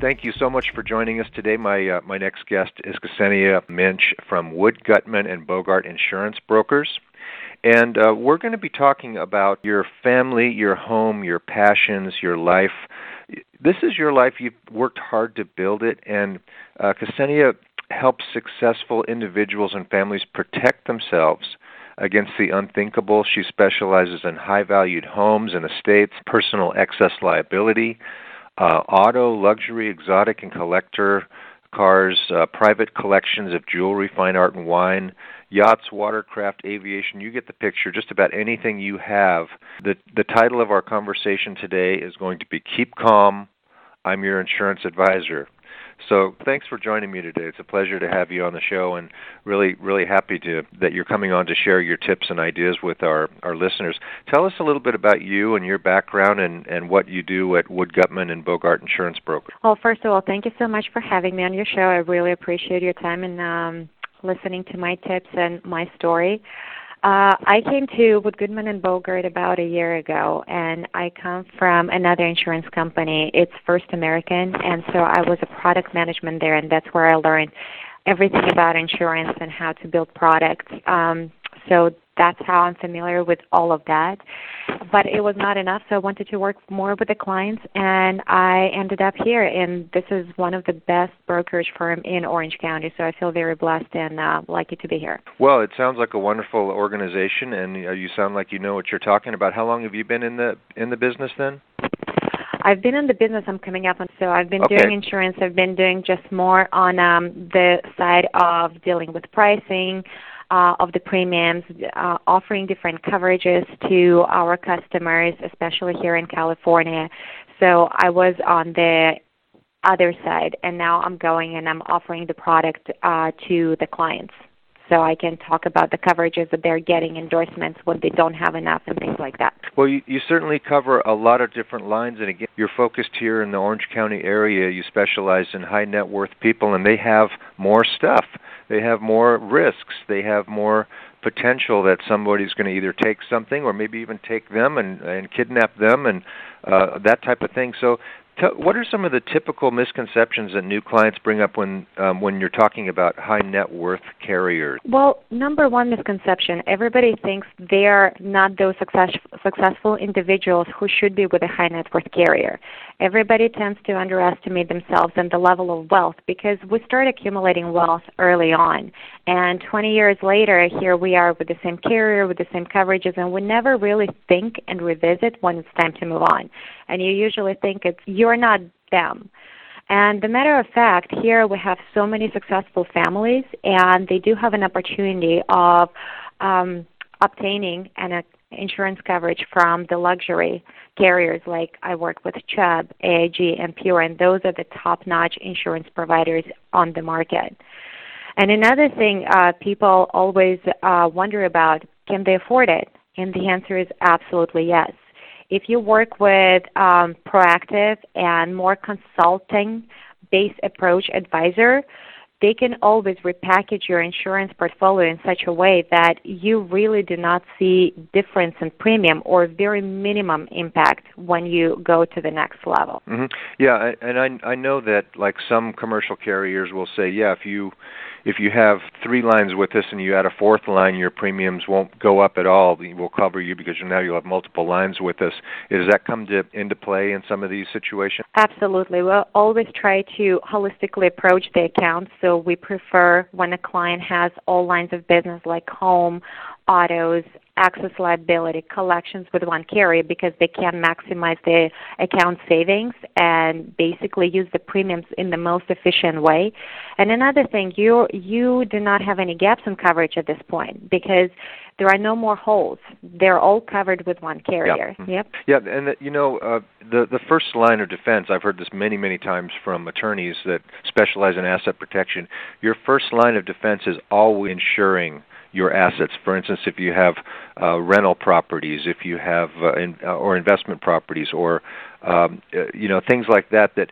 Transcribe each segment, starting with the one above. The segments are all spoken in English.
Thank you so much for joining us today. My uh, my next guest is Ksenia Muench from Wood Gutmann and Bogart Insurance Brokers. And uh, we're going to be talking about your family, your home, your passions, your life. This is your life. You've worked hard to build it, and uh, Ksenia helps successful individuals and families protect themselves against the unthinkable. She specializes in high valued homes and estates, personal excess liability, uh, auto, luxury, exotic, and collector cars, uh, private collections of jewelry, fine art, and wine, yachts, watercraft, aviation. You get the picture. Just about anything you have. The the title of our conversation today is going to be "Keep Calm." I'm your insurance advisor. So thanks for joining me today. It's a pleasure to have you on the show, and really, really happy to that you're coming on to share your tips and ideas with our our listeners. Tell us a little bit about you and your background, and and what you do at Wood Gutmann and Bogart Insurance Broker. Well, first of all, thank you so much for having me on your show. I really appreciate your time and um, listening to my tips and my story. Uh, I came to Wood Gutmann and Bogart about a year ago, and I come from another insurance company. It's First American, and so I was a product management there, and that's where I learned everything about insurance and how to build products. Um, so that's how I'm familiar with all of that. But it was not enough, so I wanted to work more with the clients, and I ended up here. And this is one of the best brokerage firm in Orange County, so I feel very blessed and uh, lucky to be here. Well, it sounds like a wonderful organization, and uh, you sound like you know what you're talking about. How long have you been in the in the business then? I've been in the business I'm coming up on, so I've been okay. doing insurance. I've been doing just more on um, the side of dealing with pricing, uh, of the premiums, uh, offering different coverages to our customers, especially here in California. So I was on the other side, and now I'm going and I'm offering the product uh, to the clients. So I can talk about the coverages that they're getting, endorsements when they don't have enough, and things like that. Well, you, you certainly cover a lot of different lines, and again, you're focused here in the Orange County area. You specialize in high net worth people, and they have more stuff they have more risks. They have more potential that somebody's going to either take something or maybe even take them and and kidnap them and uh, that type of thing. So what are some of the typical misconceptions that new clients bring up when um, when you're talking about high net worth carriers? Well, number one misconception: everybody thinks they are not those success, successful individuals who should be with a high net worth carrier. Everybody tends to underestimate themselves and the level of wealth because we start accumulating wealth early on, and 20 years later, here we are with the same carrier, with the same coverages, and we never really think and revisit when it's time to move on. And you usually think it's you're not them. And the matter of fact, here we have so many successful families, and they do have an opportunity of um, obtaining an uh, insurance coverage from the luxury carriers like I work with Chubb, AIG, and Pure, and those are the top-notch insurance providers on the market. And another thing uh, people always uh, wonder about, can they afford it? And the answer is absolutely yes. If you work with um, proactive and more consulting based approach advisor, they can always repackage your insurance portfolio in such a way that you really do not see difference in premium or very minimum impact when you go to the next level. Mm-hmm. Yeah, and I I know that like some commercial carriers will say, yeah, if you if you have three lines with us and you add a fourth line, your premiums won't go up at all. We'll cover you because now you'll have multiple lines with us. Does that come to, into play in some of these situations? Absolutely. We'll always try to holistically approach the account. So we prefer when a client has all lines of business like home, autos, excess liability collections with one carrier because they can maximize the account savings and basically use the premiums in the most efficient way. And another thing, you you do not have any gaps in coverage at this point because there are no more holes. They're all covered with one carrier. Yep. Yep. Yeah, and you know uh, the the first line of defense. I've heard this many many times from attorneys that specialize in asset protection. Your first line of defense is always ensuring your assets. For instance, if you have uh, rental properties, if you have uh, in, uh, or investment properties, or um, uh, you know things like that, that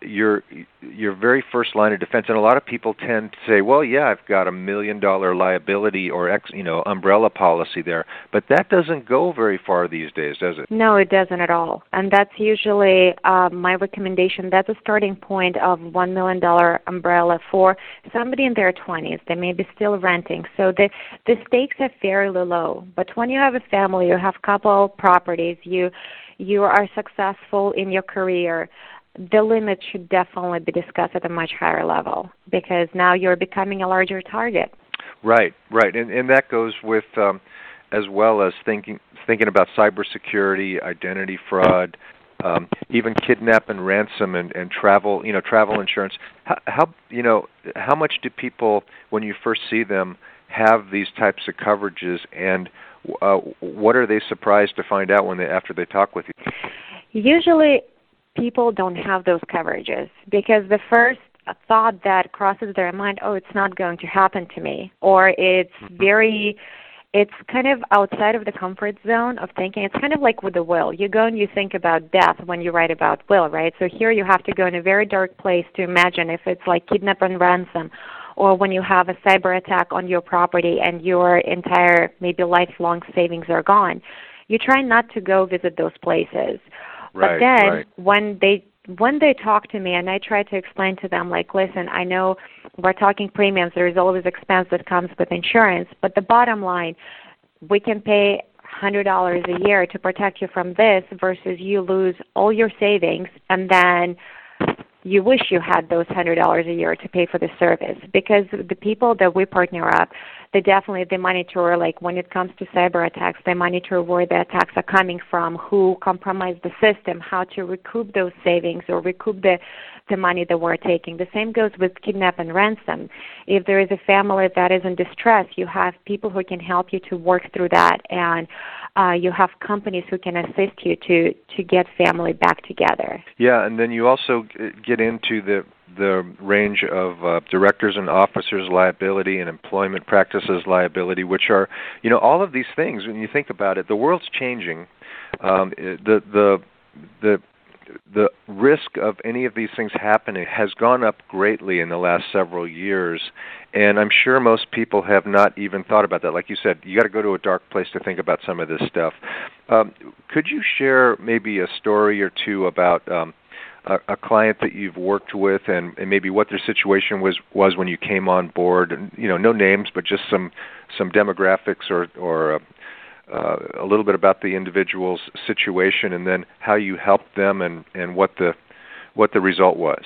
your your very first line of defense and a lot of people tend to say well yeah i've got a million dollar liability or ex you know umbrella policy there but that doesn't go very far these days does it? No it doesn't at all. And that's usually uh, my recommendation. That's a starting point of one million dollar umbrella for somebody in their twenties. They may be still renting. So the the stakes are fairly low. But when you have a family you have couple properties you you are successful in your career the limit should definitely be discussed at a much higher level because now you're becoming a larger target. Right, right, and and that goes with um, as well as thinking thinking about cybersecurity, identity fraud, um, even kidnap and ransom and, and travel you know travel insurance. How, how you know how much do people when you first see them have these types of coverages and uh, what are they surprised to find out when they after they talk with you? Usually people don't have those coverages because the first thought that crosses their mind, oh, it's not going to happen to me, or it's mm-hmm. very it's kind of outside of the comfort zone of thinking. It's kind of like with the will. You go and you think about death when you write about will, right? So here you have to go in a very dark place to imagine if it's like kidnap and ransom or when you have a cyber attack on your property and your entire maybe lifelong savings are gone. You try not to go visit those places. Right, but then right. when they when they talk to me and I try to explain to them like, listen, I know we're talking premiums, there is always expense that comes with insurance, but the bottom line, we can pay hundred dollars a year to protect you from this versus you lose all your savings and then you wish you had those hundred dollars a year to pay for the service. Because the people that we partner up they definitely they monitor like when it comes to cyber attacks they monitor where the attacks are coming from who compromised the system how to recoup those savings or recoup the the money that we're taking. The same goes with kidnap and ransom. If there is a family that is in distress you have people who can help you to work through that and uh, you have companies who can assist you to to get family back together. Yeah, and then you also get into the the range of uh, directors and officers liability and employment practices liability, which are you know all of these things. When you think about it, the world's changing. Um, the the the the risk of any of these things happening has gone up greatly in the last several years and i'm sure most people have not even thought about that. Like you said you got to go to a dark place to think about some of this stuff. Um, could you share maybe a story or two about um, a, a client that you've worked with and, and maybe what their situation was was when you came on board? And you know no names but just some some demographics or or uh, uh, a little bit about the individual's situation and then how you helped them and, and what the what the result was.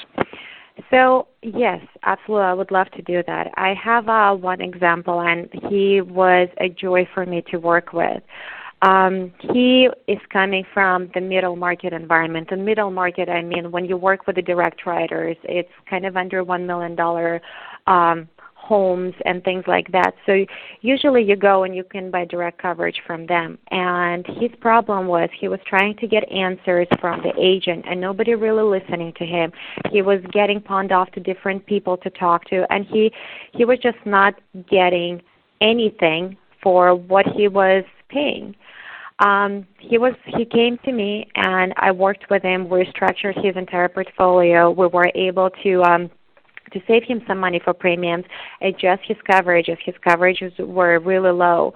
So yes, absolutely, I would love to do that. I have uh, one example, and he was a joy for me to work with. Um, he is coming from the middle market environment. And middle market, I mean, when you work with the direct writers, it's kind of under one million dollar um, homes and things like that. So usually you go and you can buy direct coverage from them. And his problem was he was trying to get answers from the agent and nobody really listening to him. He was getting pawned off to different people to talk to and he he was just not getting anything for what he was paying. Um, he was he came to me and I worked with him. We structured his entire portfolio. We were able to um to save him some money for premiums, adjust his coverage if his coverages were really low.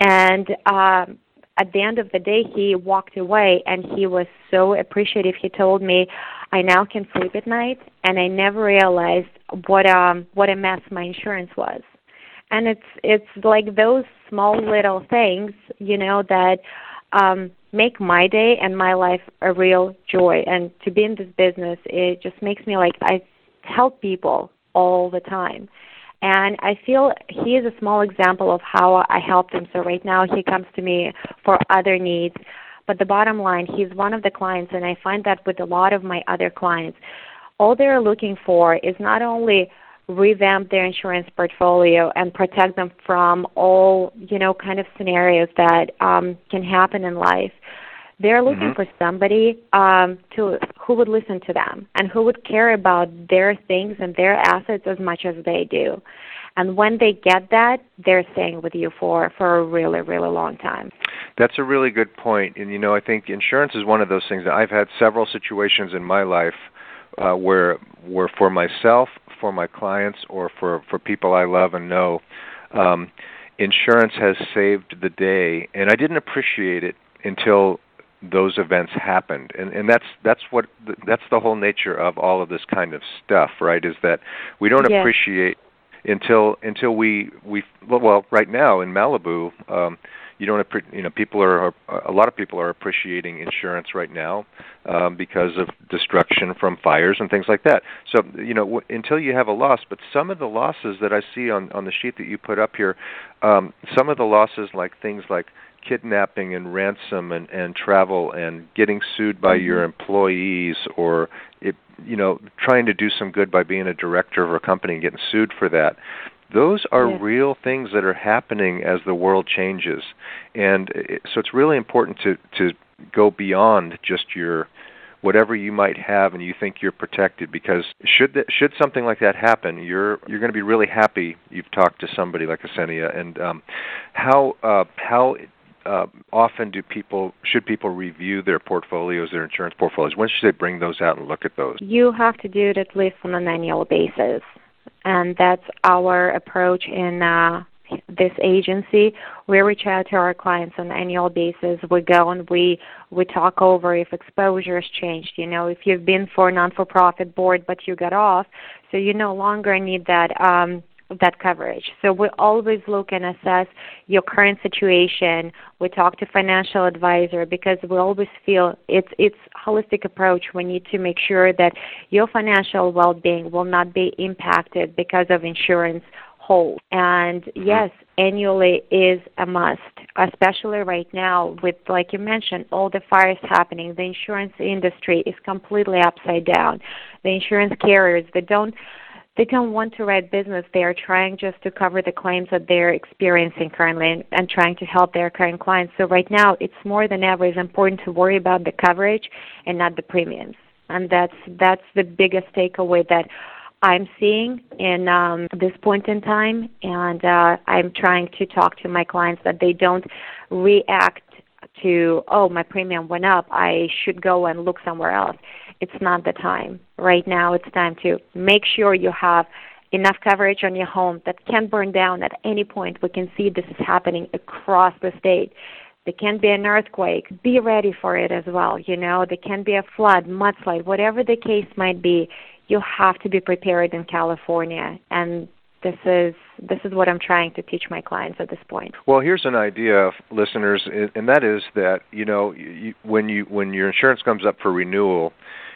And um, at the end of the day, he walked away and he was so appreciative. He told me, "I now can sleep at night, and I never realized what um what a mess my insurance was." And it's it's like those small little things, you know, that um make my day and my life a real joy. And to be in this business, it just makes me like I help people all the time. And I feel he is a small example of how I helped him. So right now he comes to me for other needs. But the bottom line, he's one of the clients, and I find that with a lot of my other clients, all they're looking for is not only revamp their insurance portfolio and protect them from all you know kind of scenarios that um, can happen in life. They're looking mm-hmm. for somebody um, to who would listen to them and who would care about their things and their assets as much as they do. And when they get that, they're staying with you for for a really really long time. That's a really good point. And you know, I think insurance is one of those things that I've had several situations in my life uh, where where for myself for my clients or for for people I love and know. Um, insurance has saved the day, and I didn't appreciate it until those events happened and and that's that's what that's the whole nature of all of this kind of stuff right is that we don't yes. appreciate until until we we well right now in Malibu um you don't you know people are a lot of people are appreciating insurance right now um, because of destruction from fires and things like that. So you know w- until you have a loss, but some of the losses that I see on on the sheet that you put up here, um, some of the losses like things like kidnapping and ransom and and travel and getting sued by mm-hmm. your employees or it you know trying to do some good by being a director of a company and getting sued for that those are yeah. real things that are happening as the world changes and it, so it's really important to to go beyond just your whatever you might have and you think you're protected because should that, should something like that happen you're you're going to be really happy you've talked to somebody like Ksenia and um, how uh, how uh, often do people should people review their portfolios their insurance portfolios when should they bring those out and look at those you have to do it at least on an annual basis and that's our approach in uh, this agency. We reach out to our clients on an annual basis. We go and we we talk over if exposure has changed. You know, if you've been for a non-for-profit board but you got off, so you no longer need that um, that coverage. So we always look and assess your current situation. We talk to financial advisor because we always feel it's it's holistic approach. We need to make sure that your financial well-being will not be impacted because of insurance hold. And mm-hmm. yes, annually is a must, especially right now with, like you mentioned, all the fires happening. The insurance industry is completely upside down. The insurance carriers, they don't they don't want to write business. They are trying just to cover the claims that they're experiencing currently and, and trying to help their current clients. So right now, it's more than ever is important to worry about the coverage and not the premiums. And that's that's the biggest takeaway that I'm seeing in um, this point in time. And uh, I'm trying to talk to my clients that they don't react to, oh, my premium went up. I should go and look somewhere else it's not the time. Right now, it's time to make sure you have enough coverage on your home that can burn down at any point. We can see this is happening across the state. There can be an earthquake. Be ready for it as well. You know, there can be a flood, mudslide, whatever the case might be. You have to be prepared in California, and this is this is what I'm trying to teach my clients at this point. Well, here's an idea, listeners, and that is that you know you, when you when your insurance comes up for renewal,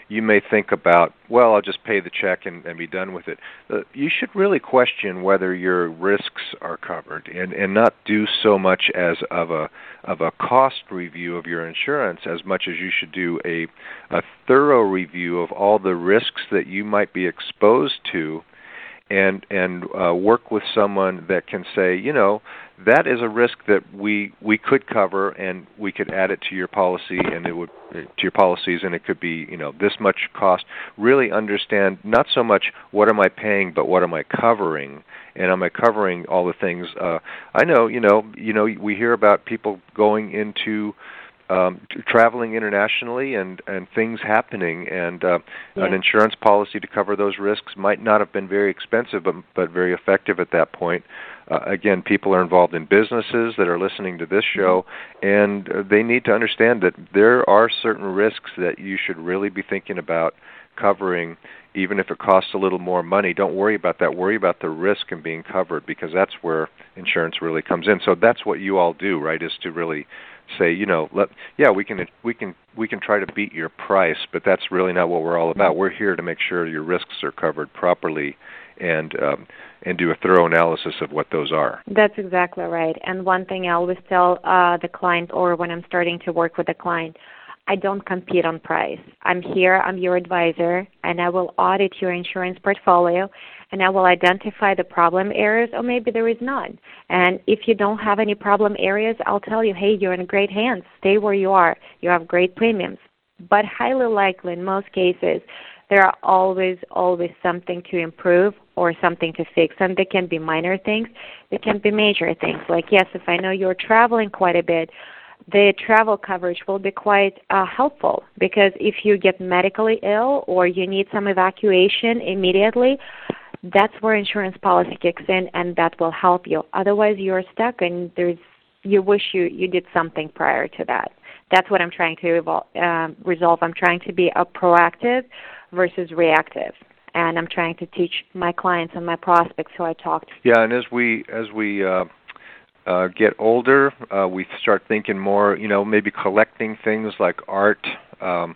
you may think about, well, I'll just pay the check and, and be done with it. Uh, you should really question whether your risks are covered and, and not do so much as of a of a cost review of your insurance as much as you should do a a thorough review of all the risks that you might be exposed to and and uh, work with someone that can say, you know, that is a risk that we we could cover and we could add it to your policy and it would to your policies and it could be you know this much cost. Really understand not so much what am i paying but what am i covering? And am i covering all the things uh i know you know you know we hear about people going into um, t- traveling internationally and and things happening, and uh, Yeah. an insurance policy to cover those risks might not have been very expensive, but but very effective at that point. Uh, again, people are involved in businesses that are listening to this show, and uh, they need to understand that there are certain risks that you should really be thinking about covering even if it costs a little more money don't worry about that worry about the risk and being covered because that's where insurance really comes in so that's what you all do right is to really say you know let yeah we can we can we can try to beat your price but that's really not what we're all about we're here to make sure your risks are covered properly and um, and do a thorough analysis of what those are That's exactly right. And one thing I always tell uh, the client, or when I'm starting to work with a client, I don't compete on price. I'm here, I'm your advisor, and I will audit your insurance portfolio and I will identify the problem areas, or maybe there is none. And if you don't have any problem areas, I'll tell you, hey, you're in great hands. Stay where you are. You have great premiums. But highly likely, in most cases, there are always, always something to improve or something to fix. And they can be minor things, they can be major things. Like, yes, if I know you're traveling quite a bit, the travel coverage will be quite uh, helpful because if you get medically ill or you need some evacuation immediately, that's where insurance policy kicks in and that will help you. Otherwise, you're stuck and there's you wish you you did something prior to that. That's what I'm trying to evol- um, resolve. I'm trying to be a proactive versus reactive, and I'm trying to teach my clients and my prospects who I talk to. Yeah, and as we as we uh, uh, get older, uh, we start thinking more. You know, maybe collecting things like art, um,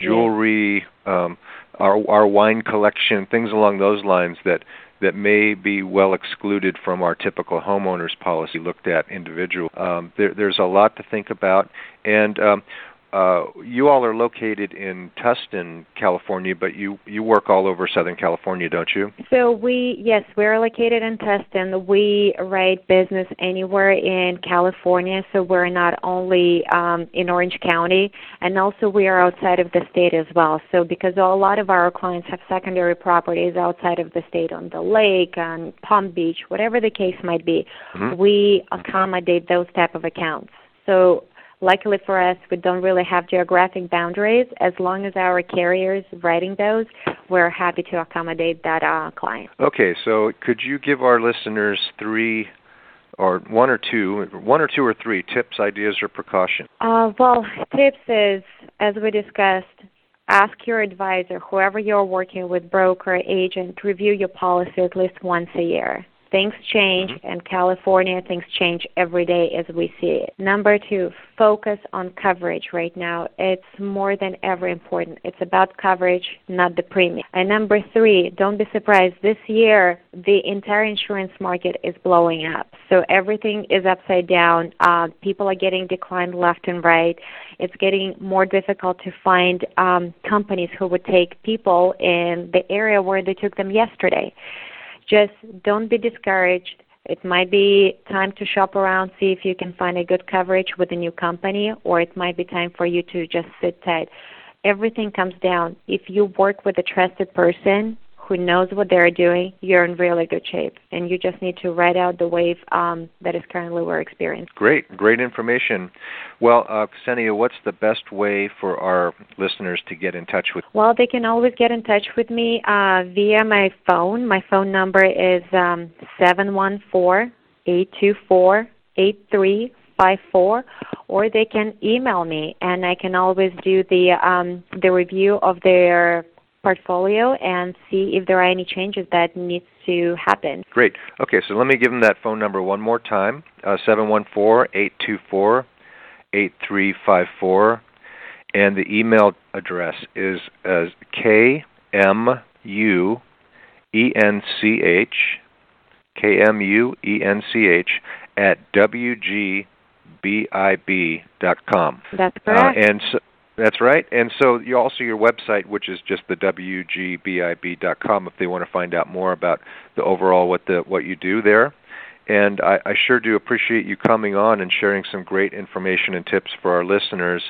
jewelry, um, our our wine collection, things along those lines that that may be well excluded from our typical homeowners policy looked at individual. Um, there, there's a lot to think about, and um, uh, you all are located in Tustin, California, but you you work all over Southern California, don't you? So we, yes, we're located in Tustin. We write business anywhere in California, so we're not only um, in Orange County, and also we are outside of the state as well. So because a lot of our clients have secondary properties outside of the state, on the lake, on Palm Beach, whatever the case might be, Mhm. we accommodate those type of accounts. So luckily for us, we don't really have geographic boundaries. As long as our carriers writing those, we're happy to accommodate that uh, client. Okay, so could you give our listeners three or one or two, one or two or three tips, ideas, or precautions? Uh, well, tips is, as we discussed, ask your advisor, whoever you're working with, broker, agent, review your policy at least once a year. Things change, and California, things change every day as we see it. Number two, focus on coverage right now. It's more than ever important. It's about coverage, not the premium. And number three, don't be surprised. This year, the entire insurance market is blowing up. So everything is upside down. Uh, people are getting declined left and right. It's getting more difficult to find um, companies who would take people in the area where they took them yesterday just don't be discouraged. It might be time to shop around, see if you can find a good coverage with a new company, or it might be time for you to just sit tight. Everything comes down. If you work with a trusted person who knows what they're doing, you're in really good shape. And you just need to ride out the wave um, that is currently we're experiencing. Great, great information. Well, uh, Ksenia, what's the best way for our listeners to get in touch with? Well, they can always get in touch with me uh, via my phone. My phone number is um, seven one four eight two four eight three five four, or they can email me, and I can always do the um, the review of their portfolio and see if there are any changes that needs to happen. Great. Okay, so let me give them that phone number one more time: uh, seven one four eight two four eight three five four, and the email address is as k m u e n c h k m u e n c h at wgbib dot com. That's Uh, correct. and so, that's right. And so you also your website, which is just the wgbib.com, if they want to find out more about the overall what the what you do there. And I, I sure do appreciate you coming on and sharing some great information and tips for our listeners.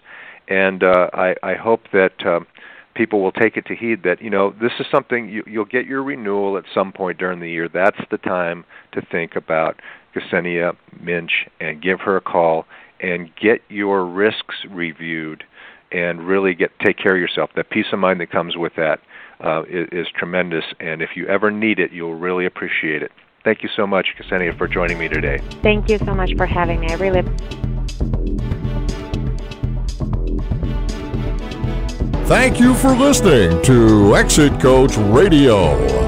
And uh, I, I hope that um, people will take it to heed that you know this is something you, you'll get your renewal at some point during the year. That's the time to think about Ksenia Muench and give her a call and get your risks reviewed and really get take care of yourself. That peace of mind that comes with that uh, is, is tremendous, and if you ever need it, you'll really appreciate it. Thank you so much, Ksenia, for joining me today. Thank you so much for having me. I really. Thank you for listening to Exit Coach Radio.